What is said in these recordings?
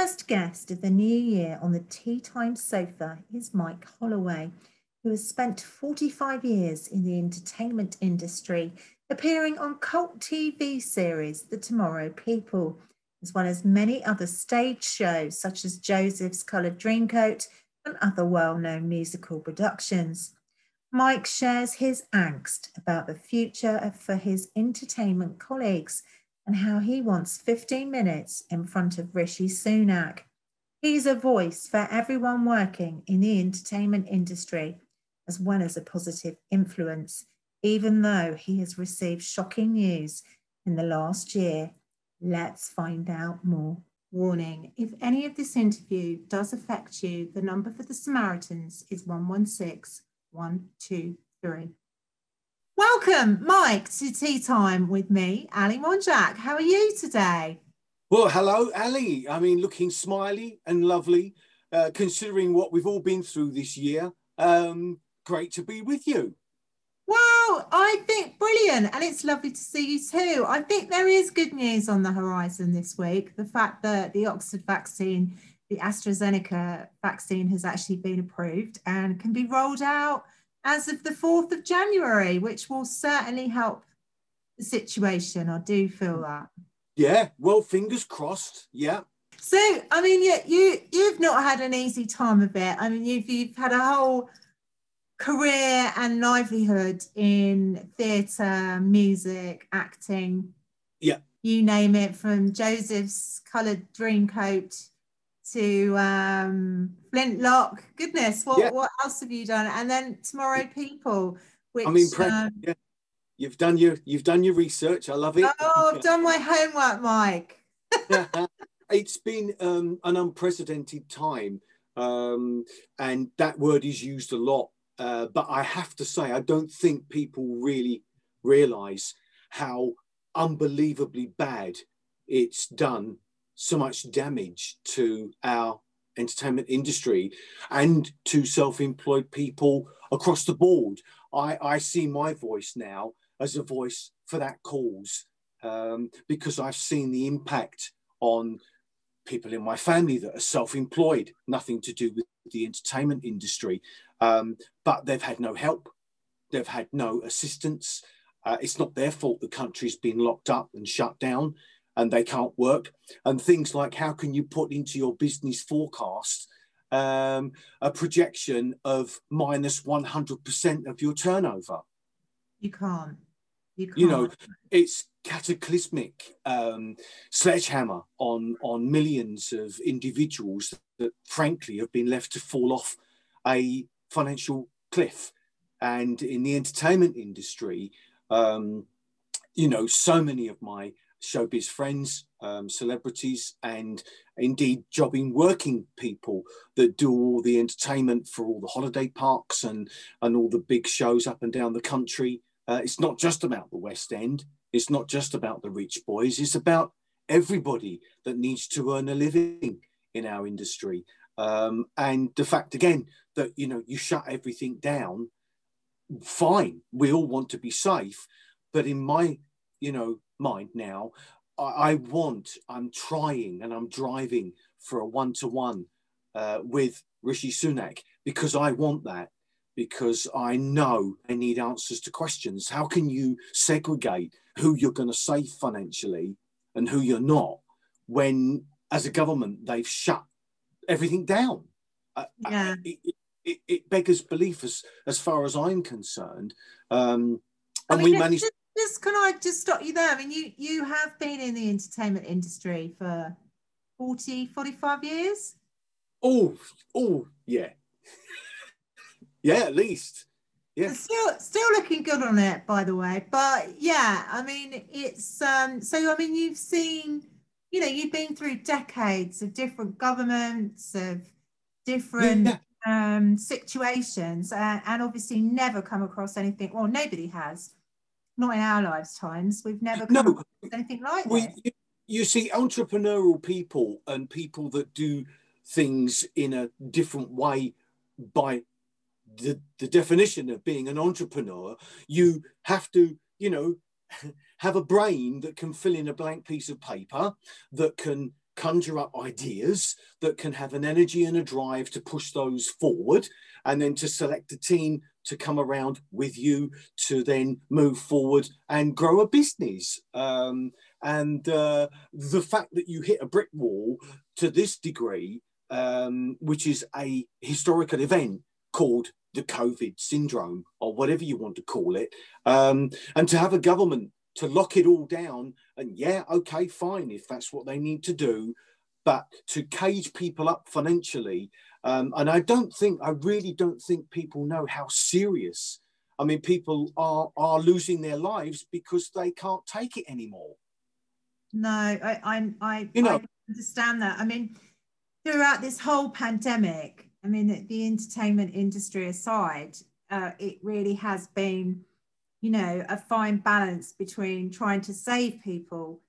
first guest of the new year on the Tea Time sofa is Mike Holloway, who has spent 45 years in the entertainment industry, appearing on cult TV series The Tomorrow People, as well as many other stage shows such as Joseph's Coloured Dreamcoat and other well known musical productions. Mike shares his angst about the future for his entertainment colleagues and how he wants 15 minutes in front of Rishi Sunak. He's a voice for everyone working in the entertainment industry, as well as a positive influence, even though he has received shocking news in the last year. Let's find out more. Warning if any of this interview does affect you, the number for the Samaritans is 116 123. Welcome, Mike, to Tea Time with me, Ali Monjack. How are you today? Well, hello, Ali. I mean, looking smiley and lovely, uh, considering what we've all been through this year. Um, great to be with you. Well, I think brilliant. And it's lovely to see you too. I think there is good news on the horizon this week. The fact that the Oxford vaccine, the AstraZeneca vaccine, has actually been approved and can be rolled out as of the 4th of January, which will certainly help the situation. I do feel that. Yeah, well, fingers crossed. Yeah. So, I mean, you, you you've not had an easy time of it. I mean, you've you've had a whole career and livelihood in theatre, music, acting. Yeah. You name it, from Joseph's Coloured Dreamcoat to um, Flintlock. Goodness, what, yeah. what else have you done? And then Tomorrow People, which I'm impressed. Um, yeah. You've done your you've done your research. I love it. Oh, I've done my homework, Mike. it's been um, an unprecedented time, um, and that word is used a lot. Uh, but I have to say, I don't think people really realise how unbelievably bad it's done so much damage to our entertainment industry and to self-employed people across the board. I, I see my voice now as a voice for that cause um, because I've seen the impact on people in my family that are self-employed, nothing to do with the entertainment industry, um, but they've had no help, they've had no assistance. Uh, it's not their fault the country's been locked up and shut down and they can't work. And things like how can you put into your business forecast um, a projection of minus 100% of your turnover? You can't. You, can't. you know, it's cataclysmic um, sledgehammer on on millions of individuals that, frankly, have been left to fall off a financial cliff. And in the entertainment industry, um, you know, so many of my showbiz friends, um, celebrities, and indeed jobbing working people that do all the entertainment for all the holiday parks and, and all the big shows up and down the country. Uh, it's not just about the West End. It's not just about the rich boys. It's about everybody that needs to earn a living in our industry. Um, and the fact again that you know you shut everything down, fine. We all want to be safe, but in my you know mind now. I, I want, I'm trying and I'm driving for a one to one with Rishi Sunak because I want that because I know I need answers to questions. How can you segregate who you're going to save financially and who you're not when, as a government, they've shut everything down? Uh, yeah. It, it, it, beggars belief as, as far as I'm concerned. Um, and I mean, we managed just can I just stop you there? I mean, you you have been in the entertainment industry for 40, 45 years. Oh, oh, yeah, yeah, at least. Yeah. Still, still looking good on it, by the way. But yeah, I mean, it's um. So I mean, you've seen, you know, you've been through decades of different governments of different. Yeah. Um, situations uh, and obviously never come across anything well nobody has not in our lifetimes. We've never come no, anything like we, this. You, you see, entrepreneurial people and people that do things in a different way by the, the definition of being an entrepreneur, you have to, you know, have a brain that can fill in a blank piece of paper, that can conjure up ideas that can have an energy and a drive to push those forward, and then to select a team to come around with you to then move forward and grow a business. Um, and uh, the fact that you hit a brick wall to this degree, um, which is a historical event called the COVID syndrome or whatever you want to call it, um, and to have a government to lock it all down and yeah, okay, fine, if that's what they need to do, but to cage people up financially. Um, and I don't think, I really don't think people know how serious. I mean, people are are losing their lives because they can't take it anymore. No, I, I, I, you know, I understand that. I mean, throughout this whole pandemic, I mean, the entertainment industry aside, uh, it really has been, you know, a fine balance between trying to save people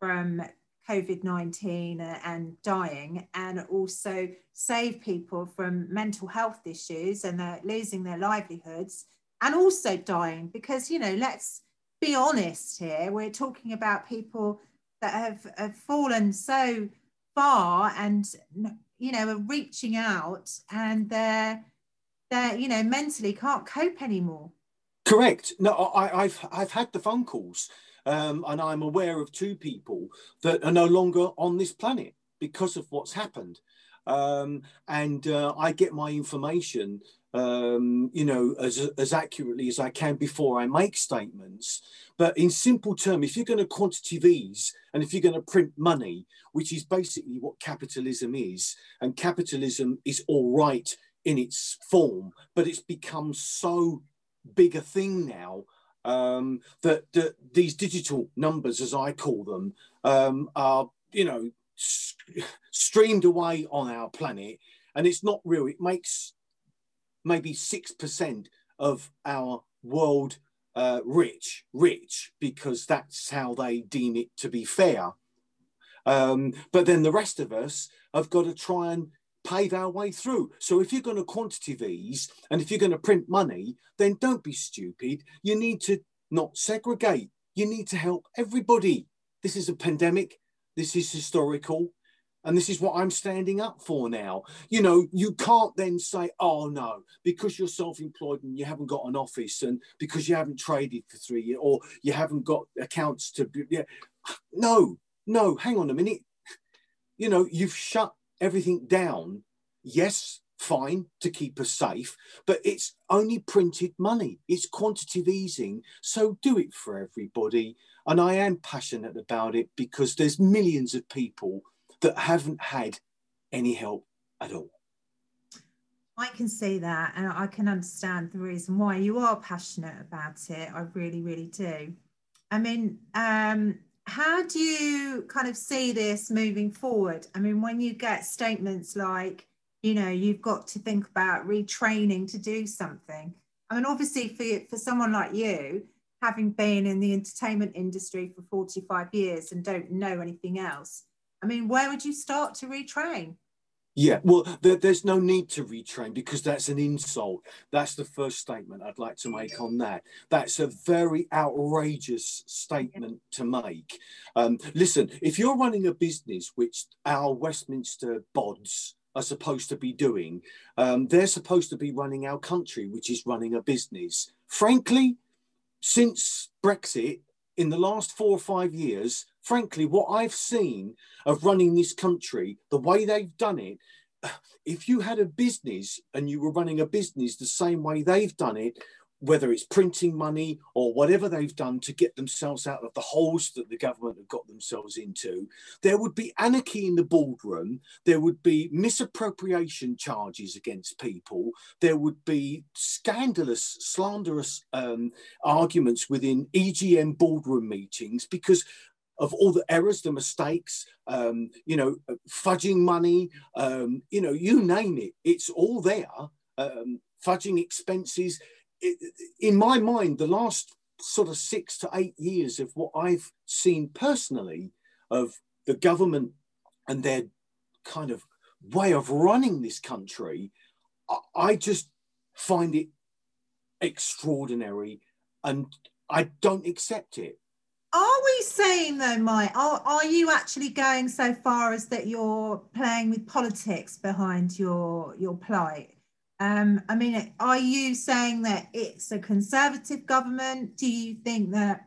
from COVID 19 uh, and dying, and also save people from mental health issues and they're losing their livelihoods and also dying. Because, you know, let's be honest here, we're talking about people that have, have fallen so far and you know are reaching out and they're they're you know mentally can't cope anymore correct no I, i've i've had the phone calls um, and i'm aware of two people that are no longer on this planet because of what's happened um, and uh, i get my information um, you know, as, as accurately as I can before I make statements. But in simple terms, if you're going to quantitative ease and if you're going to print money, which is basically what capitalism is, and capitalism is all right in its form, but it's become so big a thing now um, that, that these digital numbers, as I call them, um, are, you know, streamed away on our planet. And it's not real. It makes maybe 6% of our world uh, rich, rich, because that's how they deem it to be fair. Um, but then the rest of us have got to try and pave our way through. So if you're going to quantitative ease and if you're going to print money, then don't be stupid. You need to not segregate. You need to help everybody. This is a pandemic. This is historical. And this is what I'm standing up for now. You know, you can't then say, oh no, because you're self employed and you haven't got an office and because you haven't traded for three years or you haven't got accounts to. Yeah. No, no, hang on a minute. You know, you've shut everything down. Yes, fine to keep us safe, but it's only printed money. It's quantitative easing. So do it for everybody. And I am passionate about it because there's millions of people that haven't had any help at all. I can see that, and I can understand the reason why you are passionate about it. I really, really do. I mean, um, how do you kind of see this moving forward? I mean, when you get statements like, you know, you've got to think about retraining to do something. I mean, obviously, for, for someone like you, having been in the entertainment industry for 45 years and don't know anything else, I mean, where would you start to retrain? Yeah, well, there, there's no need to retrain because that's an insult. That's the first statement I'd like to make on that. That's a very outrageous statement to make. Um, listen, if you're running a business, which our Westminster bods are supposed to be doing, um, they're supposed to be running our country, which is running a business. Frankly, since Brexit, in the last four or five years, frankly, what I've seen of running this country, the way they've done it, if you had a business and you were running a business the same way they've done it, whether it's printing money or whatever they've done to get themselves out of the holes that the government have got themselves into, there would be anarchy in the boardroom. There would be misappropriation charges against people. There would be scandalous, slanderous um, arguments within EGM boardroom meetings because of all the errors, the mistakes, um, you know, fudging money, um, you know, you name it, it's all there. Um, fudging expenses in my mind, the last sort of six to eight years of what I've seen personally of the government and their kind of way of running this country, I just find it extraordinary and I don't accept it. Are we saying though, Mike? Are, are you actually going so far as that you're playing with politics behind your your plight? Um, I mean, are you saying that it's a conservative government? Do you think that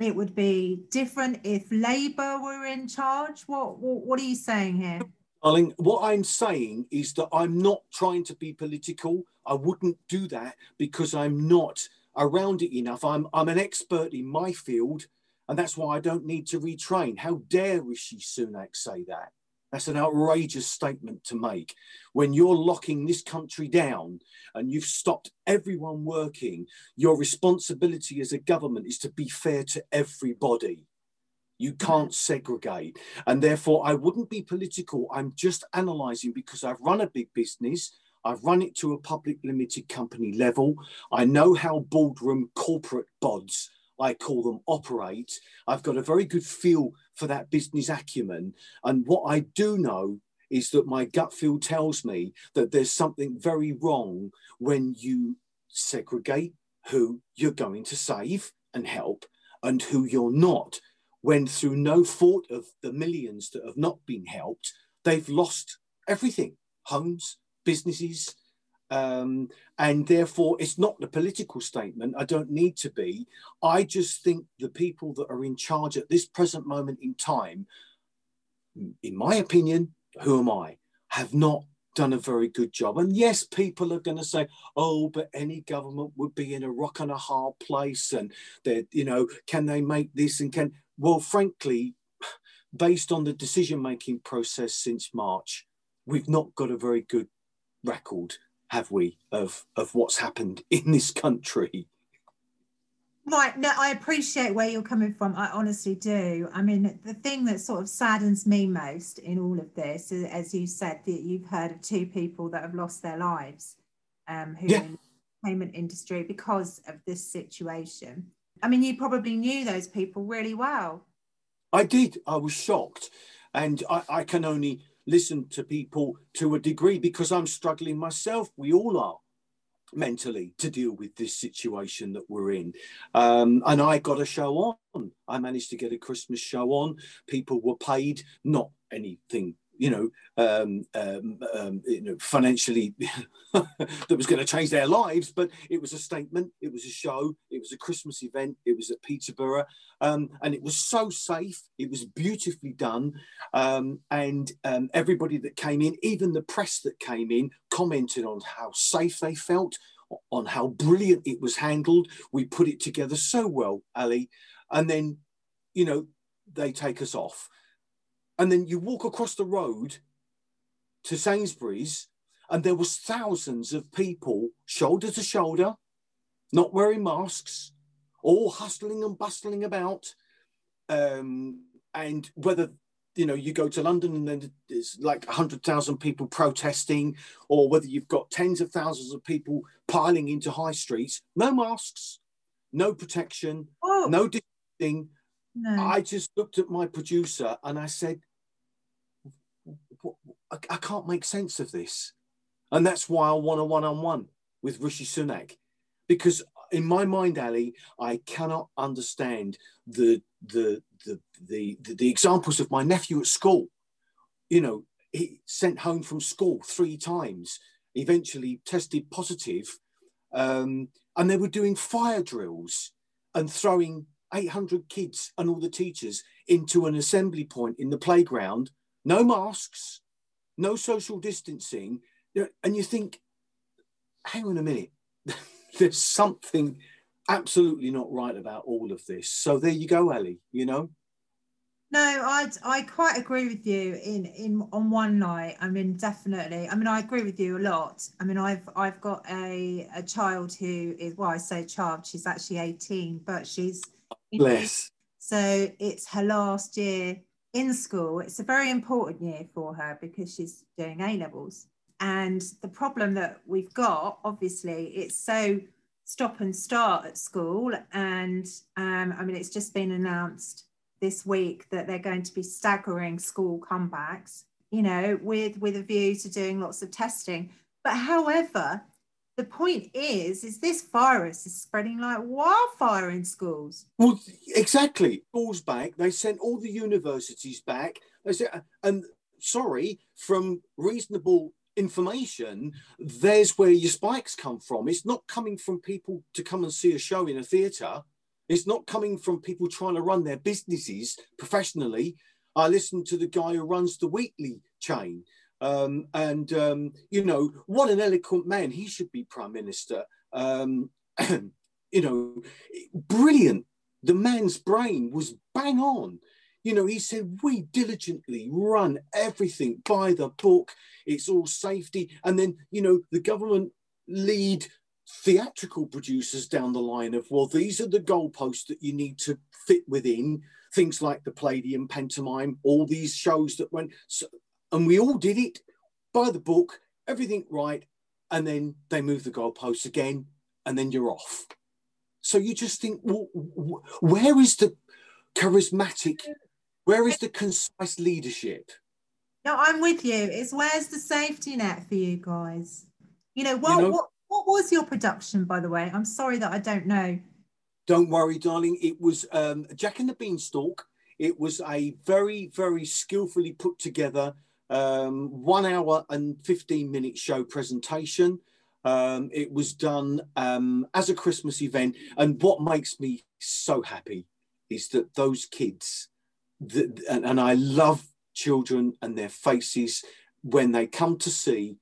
it would be different if Labour were in charge? What, what, what are you saying here? Darling, what I'm saying is that I'm not trying to be political. I wouldn't do that because I'm not around it enough. I'm, I'm an expert in my field, and that's why I don't need to retrain. How dare Rishi Sunak say that? That's an outrageous statement to make. When you're locking this country down and you've stopped everyone working, your responsibility as a government is to be fair to everybody. You can't segregate. And therefore, I wouldn't be political. I'm just analysing because I've run a big business. I've run it to a public limited company level. I know how boardroom corporate bods I call them operate. I've got a very good feel for that business acumen. And what I do know is that my gut feel tells me that there's something very wrong when you segregate who you're going to save and help and who you're not. When through no fault of the millions that have not been helped, they've lost everything homes, businesses, um, and therefore, it's not the political statement. I don't need to be. I just think the people that are in charge at this present moment in time, in my opinion, who am I, have not done a very good job. And yes, people are going to say, "Oh, but any government would be in a rock and a hard place," and that you know, can they make this and can? Well, frankly, based on the decision-making process since March, we've not got a very good record have we of of what's happened in this country? Right no i appreciate where you're coming from i honestly do. I mean the thing that sort of saddens me most in all of this is, as you said that you've heard of two people that have lost their lives um who yeah. in the payment industry because of this situation. I mean you probably knew those people really well. I did i was shocked. And i, I can only listen to people to a degree because I'm struggling myself. We all are mentally to deal with this situation that we're in. Um, and I got a show on. I managed to get a Christmas show on. People were paid, not anything you know, um, um, um, you know, financially that was going to change their lives. But it was a statement. It was a show. It was a Christmas event. It was at Peterborough, um, and it was so safe. It was beautifully done, um, and um, everybody that came in, even the press that came in, commented on how safe they felt, on how brilliant it was handled. We put it together so well, Ali, and then, you know, they take us off and then you walk across the road to Sainsbury's, and there was thousands of people shoulder to shoulder, not wearing masks, all hustling and bustling about. Um, and whether you know you go to London and then there's like hundred thousand people protesting, or whether you've got tens of thousands of people piling into high streets, no masks, no protection, oh. no distancing, no. I just looked at my producer and I said, I, can't make sense of this. And that's why I want a one on one with Rishi Sunak. Because in my mind, Ali, I cannot understand the, the, the, the, the, the examples of my nephew at school. You know, he sent home from school three times, eventually tested positive, um, and they were doing fire drills and throwing 800 kids and all the teachers into an assembly point in the playground, no masks, no social distancing. And you think, hang on a minute, there's something absolutely not right about all of this. So there you go, Ellie, you know? No, I I quite agree with you in in on one night. I mean, definitely. I mean, I agree with you a lot. I mean, I've I've got a a child who is well, I say child. She's actually eighteen, but she's bless. So it's her last year in school. It's a very important year for her because she's doing A levels. And the problem that we've got, obviously, it's so stop and start at school. And um, I mean, it's just been announced this week that they're going to be staggering school comebacks, you know, with with a view to doing lots of testing. But however, the point is, is this virus is spreading like wildfire in schools. Well, exactly. Schools back. They sent all the universities back. They said, and sorry, from reasonable information, there's where your spikes come from. It's not coming from people to come and see a show in a theatre. It's not coming from people trying to run their businesses professionally. I listened to the guy who runs the weekly chain. Um, and, um, you know, what an eloquent man. He should be prime minister. Um, you know, brilliant. The man's brain was bang on. You know, he said, we diligently run everything by the book. It's all safety. And then, you know, the government lead theatrical producers down the line of, well, these are the goalposts that you need to fit within. Things like the Palladium pantomime, all these shows that went, so, and we all did it by the book, everything right, and then they move the goalposts again, and then you're off. So you just think, well, where is the charismatic where is the concise leadership? No, I'm with you. It's where's the safety net for you guys? You know, what, you know, what, what was your production, by the way? I'm sorry that I don't know. Don't worry, darling. It was um, Jack and the Beanstalk. It was a very, very skillfully put together um, one hour and 15 minute show presentation. Um, it was done um, as a Christmas event. And what makes me so happy is that those kids and, and I love children and their faces when they come to see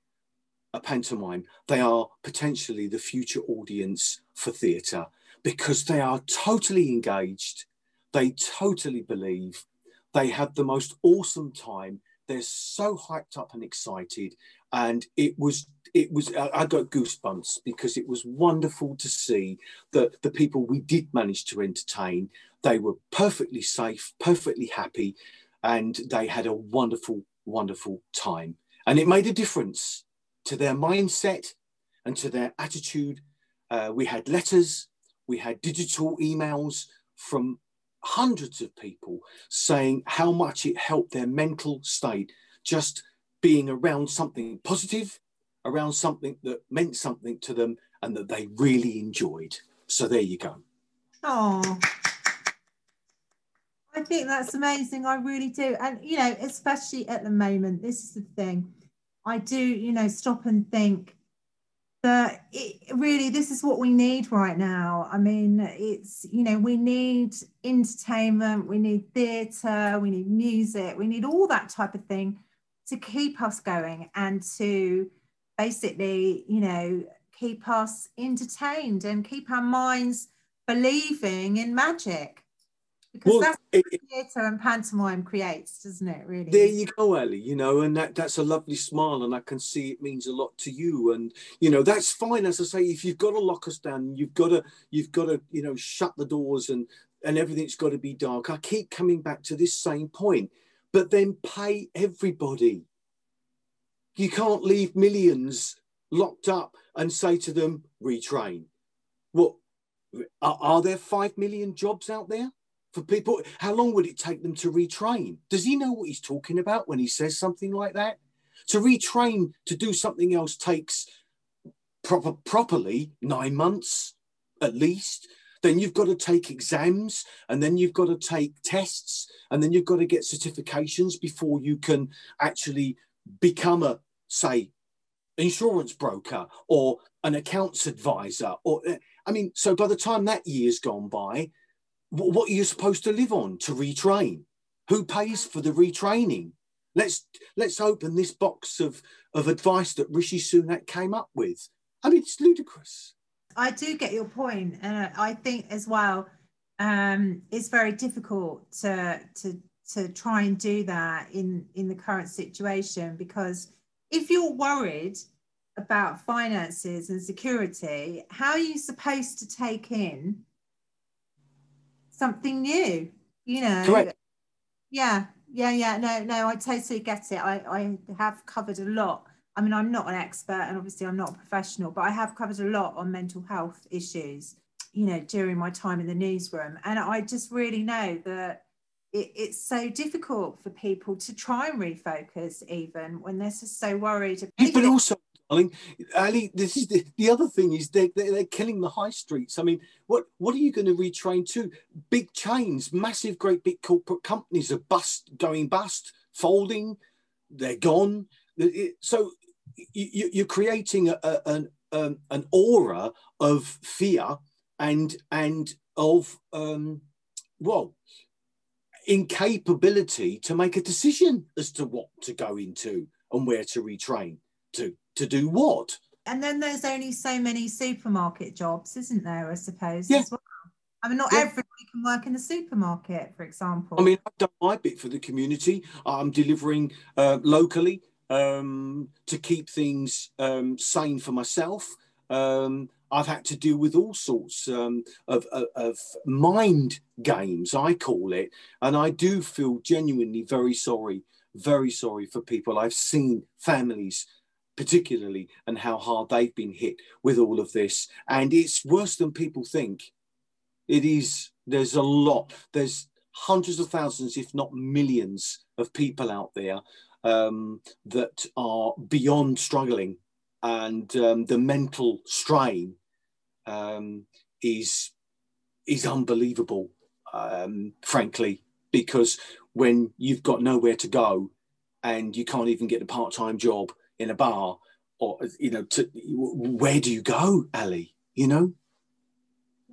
a pantomime. They are potentially the future audience for theatre because they are totally engaged. They totally believe. They have the most awesome time. They're so hyped up and excited. And it was, it was, I got goosebumps because it was wonderful to see that the people we did manage to entertain they were perfectly safe, perfectly happy, and they had a wonderful, wonderful time. And it made a difference to their mindset and to their attitude. Uh, we had letters, we had digital emails from hundreds of people saying how much it helped their mental state just being around something positive, around something that meant something to them and that they really enjoyed. So there you go. Oh, I think that's amazing. I really do. And, you know, especially at the moment, this is the thing. I do, you know, stop and think that it, really this is what we need right now. I mean, it's, you know, we need entertainment, we need theatre, we need music, we need all that type of thing to keep us going and to basically, you know, keep us entertained and keep our minds believing in magic because well, that's it, theatre and pantomime creates, doesn't it? Really. There you go, Ellie. You know, and that that's a lovely smile, and I can see it means a lot to you. And you know, that's fine. As I say, if you've got to lock us down, you've got to you've got to you know shut the doors and and everything's got to be dark. I keep coming back to this same point, but then pay everybody. You can't leave millions locked up and say to them, retrain. What are, are there five million jobs out there? For people. How long would it take them to retrain? Does he know what he's talking about when he says something like that? To retrain to do something else takes proper properly nine months at least. Then you've got to take exams, and then you've got to take tests, and then you've got to get certifications before you can actually become a say insurance broker or an accounts advisor or eh, i mean so by the time that year's gone by what are you supposed to live on to retrain? Who pays for the retraining? Let's let's open this box of of advice that Rishi Sunak came up with. I mean, it's ludicrous. I do get your point, and I think as well, um, it's very difficult to to to try and do that in in the current situation because if you're worried about finances and security, how are you supposed to take in something new, you know. Correct. Yeah, yeah, yeah. No, no, I totally get it. I, I have covered a lot. I mean, I'm not an expert and obviously I'm not a professional, but I have covered a lot on mental health issues, you know, during my time in the newsroom. And I just really know that it, it's so difficult for people to try and refocus even when they're just so worried. But also, darling. Ali, this is the, the other thing is they, they, they're killing the high streets. I mean, what, what are you going to retrain to? Big chains, massive, great big corporate companies are bust, going bust, folding, they're gone. So you, you're creating a, a, an, um, an aura of fear and, and of, um, well, incapability to make a decision as to what to go into and where to retrain to to do what and then there's only so many supermarket jobs isn't there i suppose yeah. Well? i mean not yeah. everybody can work in the supermarket for example i mean i've done my bit for the community i'm delivering uh, locally um, to keep things um, sane for myself um, I've had to deal with all sorts um, of, of, of, mind games, I call it. And I do feel genuinely very sorry, very sorry for people. I've seen families, particularly, and how hard they've been hit with all of this. And it's worse than people think. It is, there's a lot, there's hundreds of thousands, if not millions, of people out there um, that are beyond struggling. And um, the mental strain um, is is unbelievable, um, frankly, because when you've got nowhere to go and you can't even get a part time job in a bar, or you know, to, where do you go, Ali? You know.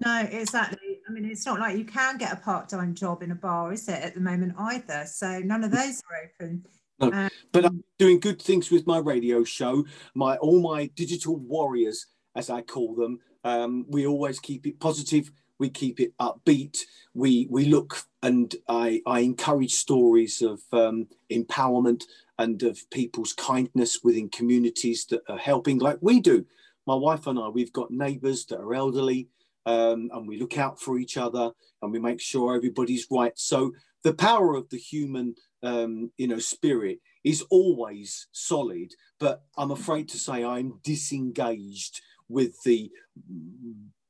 No, exactly. I mean, it's not like you can get a part time job in a bar, is it, at the moment either? So none of those are open. No, um, but I'm doing good things with my radio show. My all my digital warriors, as I call them, um, we always keep it positive. We keep it upbeat. We we look and I I encourage stories of um, empowerment and of people's kindness within communities that are helping, like we do. My wife and I, we've got neighbours that are elderly, um, and we look out for each other and we make sure everybody's right. So the power of the human, um, you know, spirit is always solid. But I'm afraid to say I'm disengaged with the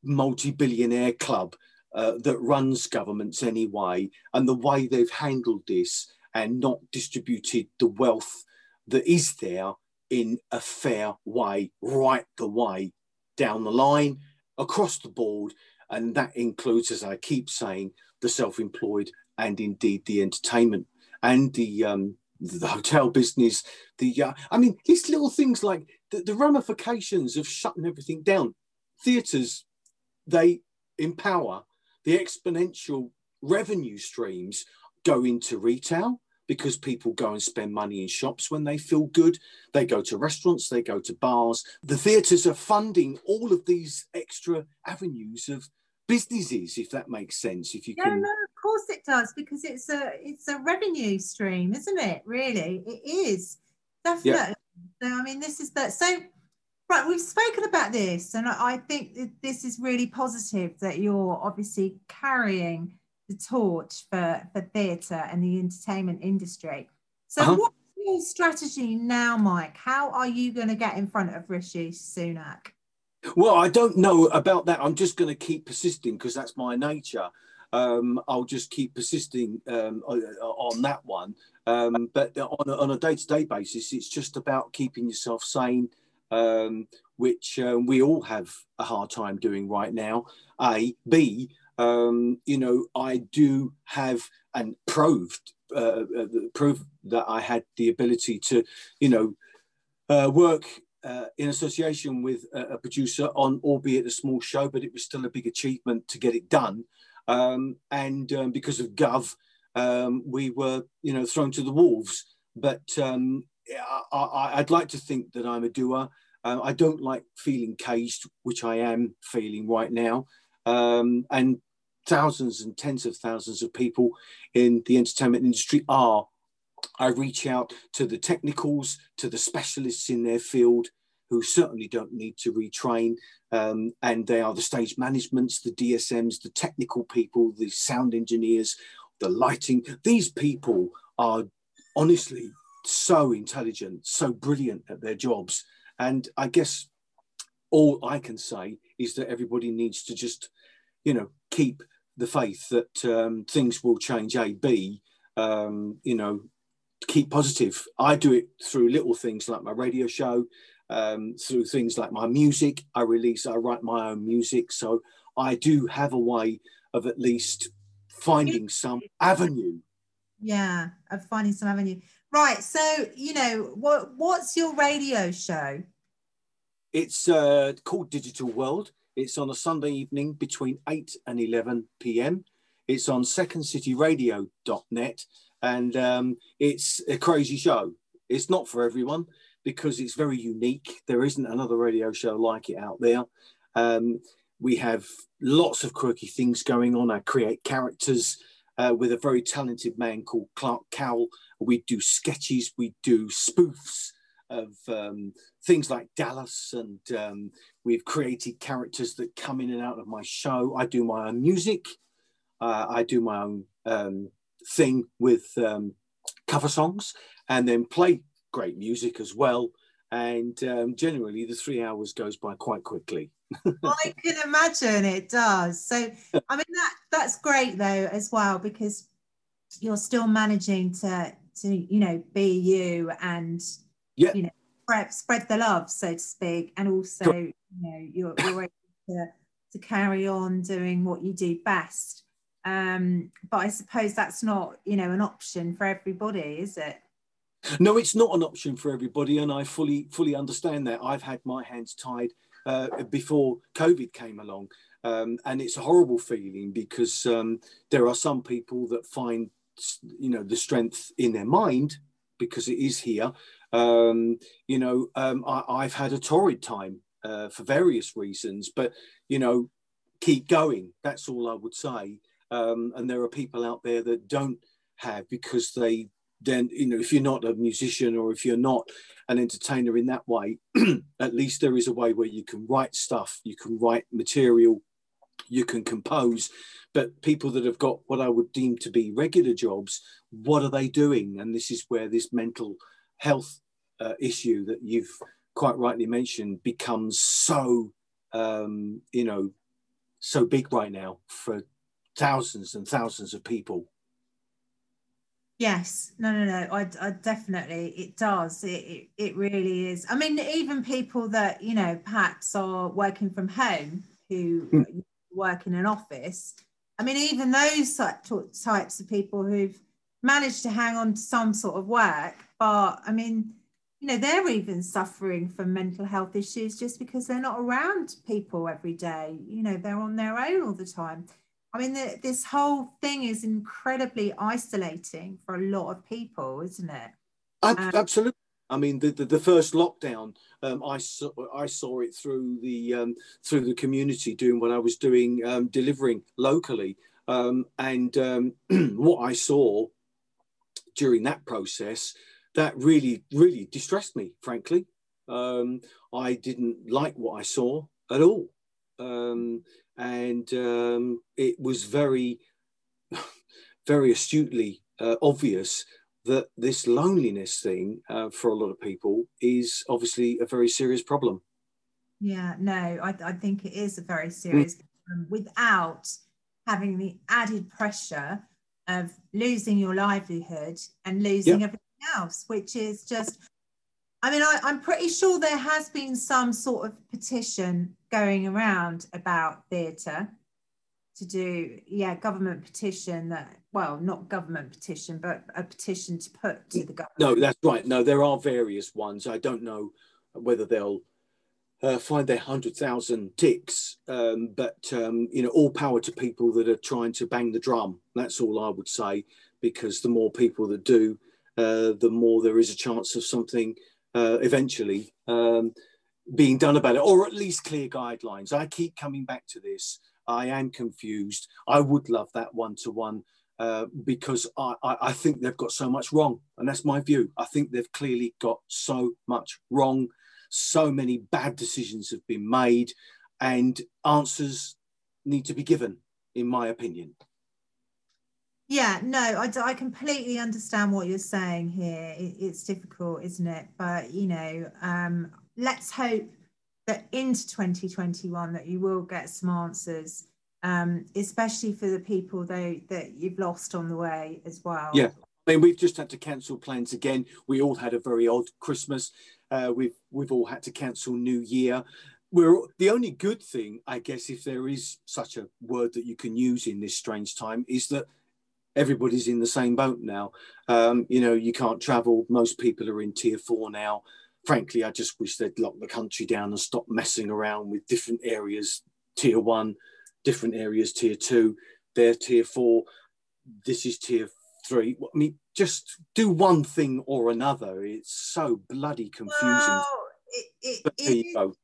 multi-billionaire club uh, that runs governments anyway, and the way they've handled this and not distributed the wealth that is there in a fair way, right the way down the line, across the board. And that includes, as I keep saying, the self employed and indeed the entertainment and the um, the hotel business. The uh, I mean, these little things like the, the ramifications of shutting everything down. Theatres, they empower the exponential revenue streams go into retail because people go and spend money in shops when they feel good. They go to restaurants, they go to bars. The theatres are funding all of these extra avenues of businesses, if that makes sense. If you no, can. No, of course it does, because it's a it's a revenue stream, isn't it? Really, it is definitely. Yeah. So I mean, this is that. So right, we've spoken about this, and I think this is really positive that you're obviously carrying the torch for for theatre and the entertainment industry. So uh-huh. what's your strategy now, Mike? How are you going to get in front of Rishi Sunak? Well, I don't know about that. I'm just going to keep persisting because that's my nature. Um, I'll just keep persisting um, on that one. Um, but on a, on a day-to-day basis, it's just about keeping yourself sane, um, which uh, we all have a hard time doing right now. A, B, um, you know, I do have and proved uh, uh, proof that I had the ability to, you know, uh, work uh, in association with a, a, producer on, albeit a small show, but it was still a big achievement to get it done. Um, and um, because of Gov, um, we were, you know, thrown to the wolves. But um, I, would like to think that I'm a doer. Uh, I don't like feeling caged, which I am feeling right now. Um, and thousands and tens of thousands of people in the entertainment industry are I reach out to the technicals, to the specialists in their field who certainly don't need to retrain. Um, and they are the stage managements, the DSMs, the technical people, the sound engineers, the lighting. These people are honestly so intelligent, so brilliant at their jobs. And I guess all I can say is that everybody needs to just, you know, keep the faith that um, things will change. A, B, um, you know, keep positive. I do it through little things like my radio show. um, through things like my music. I release, I write my own music. So I do have a way of at least finding some avenue. Yeah, of finding some avenue. Right. So, you know, what what's your radio show? It's uh, called Digital World. It's on a Sunday evening between 8 and 11 p.m. It's on secondcityradio.net and um, it's a crazy show. It's not for everyone because it's very unique. There isn't another radio show like it out there. Um, we have lots of quirky things going on. I create characters uh, with a very talented man called Clark Cowell. We do sketches, we do spoofs of um, things like Dallas, and um, we've created characters that come in and out of my show. I do my own music. Uh, I do my own um, thing with um, cover songs and then play great music as well. And um, generally, the three hours goes by quite quickly. I can imagine it does. So, I mean, that that's great though as well because you're still managing to to you know be you and yeah. you know spread, spread the love, so to speak, and also you know you're you're able to to carry on doing what you do best. Um, but I suppose that's not you know an option for everybody, is it? No, it's not an option for everybody, and I fully fully understand that. I've had my hands tied uh, before COVID came along, um, and it's a horrible feeling because um, there are some people that find you know the strength in their mind because it is here. Um, you know, um, I, have had a torrid time uh, for various reasons, but you know, keep going. That's all I would say. Um, and there are people out there that don't have because they then you know if you're not a musician or if you're not an entertainer in that way at least there is a way where you can write stuff you can write material you can compose but people that have got what i would deem to be regular jobs what are they doing and this is where this mental health uh, issue that you've quite rightly mentioned becomes so um, you know so big right now for thousands and thousands of people Yes, no, no, no. I, I definitely it does. It, it, it really is. I mean, even people that you know perhaps are working from home who mm. Work in an office. I mean, even those types of people who've managed to hang on to some sort of work, but I mean, you know, they're even suffering from mental health issues just because they're not around people every day. You know, they're on their own all the time. I mean, the, this whole thing is incredibly isolating for a lot of people, isn't it? Um, absolutely. I mean, the, the, the first lockdown, um, I saw I saw it through the um, through the community doing what I was doing, um, delivering locally, um, and um, what I saw during that process that really really distressed me. Frankly, I didn't like what I saw at all. Um, and um, it was very, very astutely uh, obvious that this loneliness thing uh, for a lot of people is obviously a very serious problem. Yeah, no, I, I think it is a very serious mm. problem without having the added pressure of losing your livelihood and losing everything else, which is just I mean, I, am pretty sure there has been some sort of petition going around about theatre to do, yeah, government petition that, well, not government petition, but a petition to put to the government. No, that's right. No, there are various ones. I don't know whether they'll uh, find their 100,000 ticks, um, but, um, you know, all power to people that are trying to bang the drum. That's all I would say, because the more people that do, uh, the more there is a chance of something uh, eventually um, being done about it, or at least clear guidelines. I keep coming back to this. I am confused. I would love that one to one because I, I, I, think they've got so much wrong. And that's my view. I think they've clearly got so much wrong. So many bad decisions have been made, and answers need to be given, in my opinion. Yeah, no, I, I completely understand what you're saying here. It, it's difficult, isn't it? But, you know, um, let's hope that into 2021 that you will get some answers, um, especially for the people though that you've lost on the way as well. Yeah. I mean, we've just had to cancel plans again. We all had a very odd Christmas. Uh, we've we've all had to cancel New Year. We're the only good thing, I guess, if there is such a word that you can use in this strange time, is that everybody's in the same boat now. Um, you know, you can't travel. Most people are in tier four now. Frankly, I just wish they'd lock the country down and stop messing around with different areas, tier one, different areas, tier two. They're tier four. This is tier three. I mean, just do one thing or another. It's so bloody confusing. Well, it, it, it,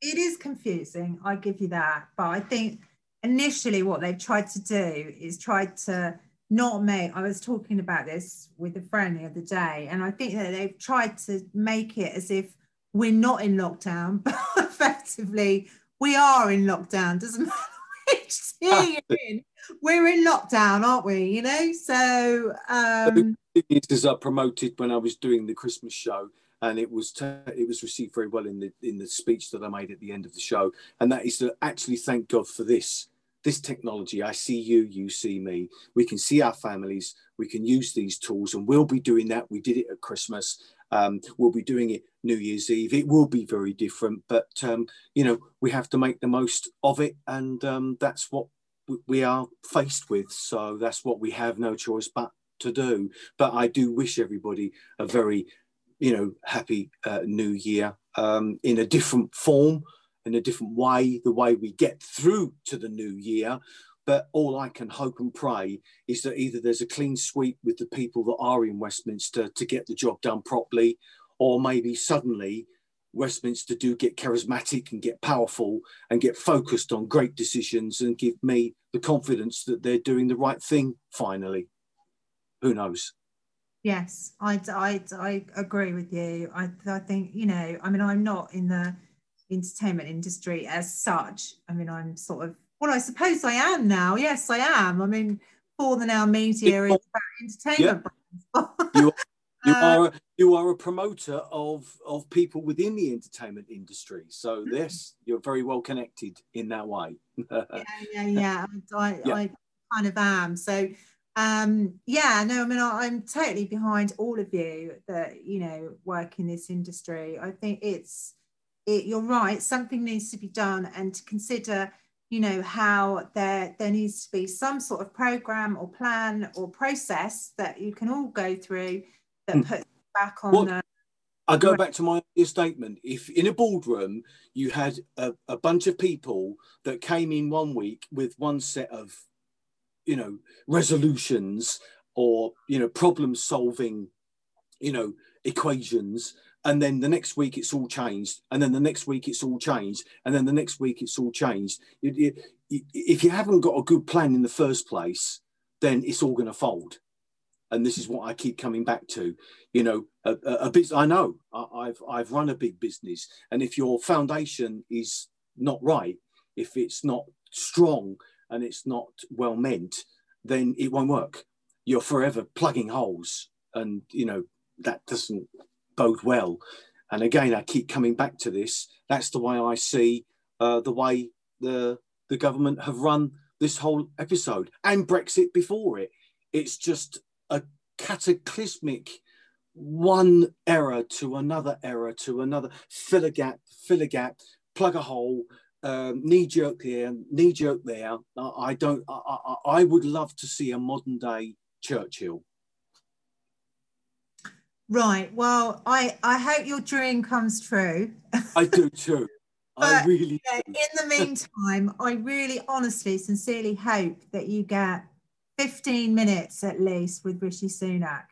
it is confusing. I give you that. But I think initially what they've tried to do is tried to not me. i was talking about this with a friend the other day and i think that they've tried to make it as if we're not in lockdown but effectively we are in lockdown. Doesn't matter which you're in we're in lockdown aren't we you know? So um is are promoted when i was doing the christmas show and it was t- it was received very well in the in the speech that i made at the end of the show. And that is to actually thank god for this this technology, I see you, you see me. We can see our families. We can use these tools, and we'll be doing that. We did it at Christmas. Um, we'll be doing it New Year's Eve. It will be very different, but um, you know we have to make the most of it, and um, that's what we are faced with. So that's what we have no choice but to do. But I do wish everybody a very, you know, happy uh, New Year um, in a different form in a different way, the way we get through to the new year. But all I can hope and pray is that either there's a clean sweep with the people that are in Westminster to get the job done properly, or maybe suddenly Westminster do get charismatic and get powerful and get focused on great decisions and give me the confidence that they're doing the right thing finally. Who knows? Yes, I, I, I agree with you. I, I think, you know, I mean, I'm not in the entertainment industry as such. I mean, I'm sort of, well, I suppose I am now. Yes, I am. I mean, for the now media is about entertainment yeah. you, you uh, are you are a promoter of of people within the entertainment industry. So this you're very well connected in that way. yeah, yeah, yeah. I, yeah. I kind of am. So um yeah no i mean I, i'm totally behind all of you that you know work in this industry i think it's it, you're right, something needs to be done and to consider, you know, how there, there needs to be some sort of program or plan or process that you can all go through that mm. puts back on what, the I go back to my statement. If in a boardroom you had a, a, bunch of people that came in one week with one set of, you know, resolutions or you know problem solving, you know, equations, and then the next week it's all changed and then the next week it's all changed and then the next week it's all changed if you haven't got a good plan in the first place then it's all going to fold and this is what I keep coming back to. You know, a, a, a business. I know I've I've run a big business, and if your foundation is not right, if it's not strong and it's not well meant, then it won't work. You're forever plugging holes, and you know that doesn't bode well. And again, I keep coming back to this. That's the way I see uh, the way the the government have run this whole episode and Brexit before it. It's just a cataclysmic one error to another error to another. Fill a gap, fill a gap, plug a hole, um, knee jerk here, knee jerk there. I don't. I, I, I would love to see a modern day Churchill. Right. Well, I I hope your dream comes true. I do too. I really yeah, In the meantime, I really honestly, sincerely hope that you get 15 minutes at least with Rishi Sunak.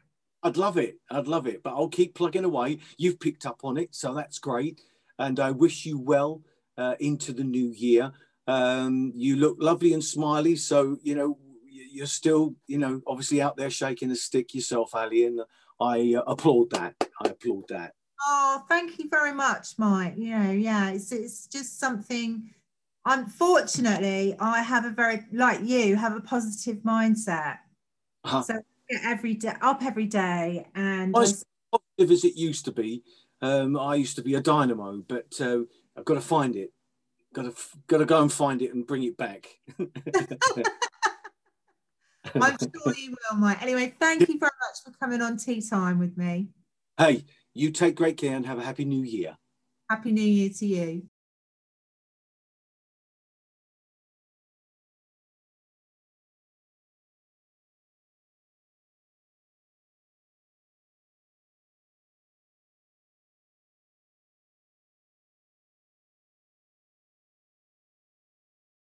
I'd love it. I'd love it. But I'll keep plugging away. You've picked up on it, so that's great. And I wish you well uh, into the new year. Um, you look lovely and smiley. So, you know, you're still, you know, obviously out there shaking a stick yourself, Ali. And I uh, applaud that. I applaud that. Oh, thank you very much, Mike. You know, yeah, it's it's just something. Unfortunately, I have a very like you have a positive mindset. Uh-huh. So every day up every day and as positive as it used to be. Um, I used to be a dynamo, but uh, I've got to find it. Got to got to go and find it and bring it back. I'm sure you will, Mike. Anyway, thank you very much for coming on tea time with me. Hey, You take great care and have a happy new year. Happy New Year to you.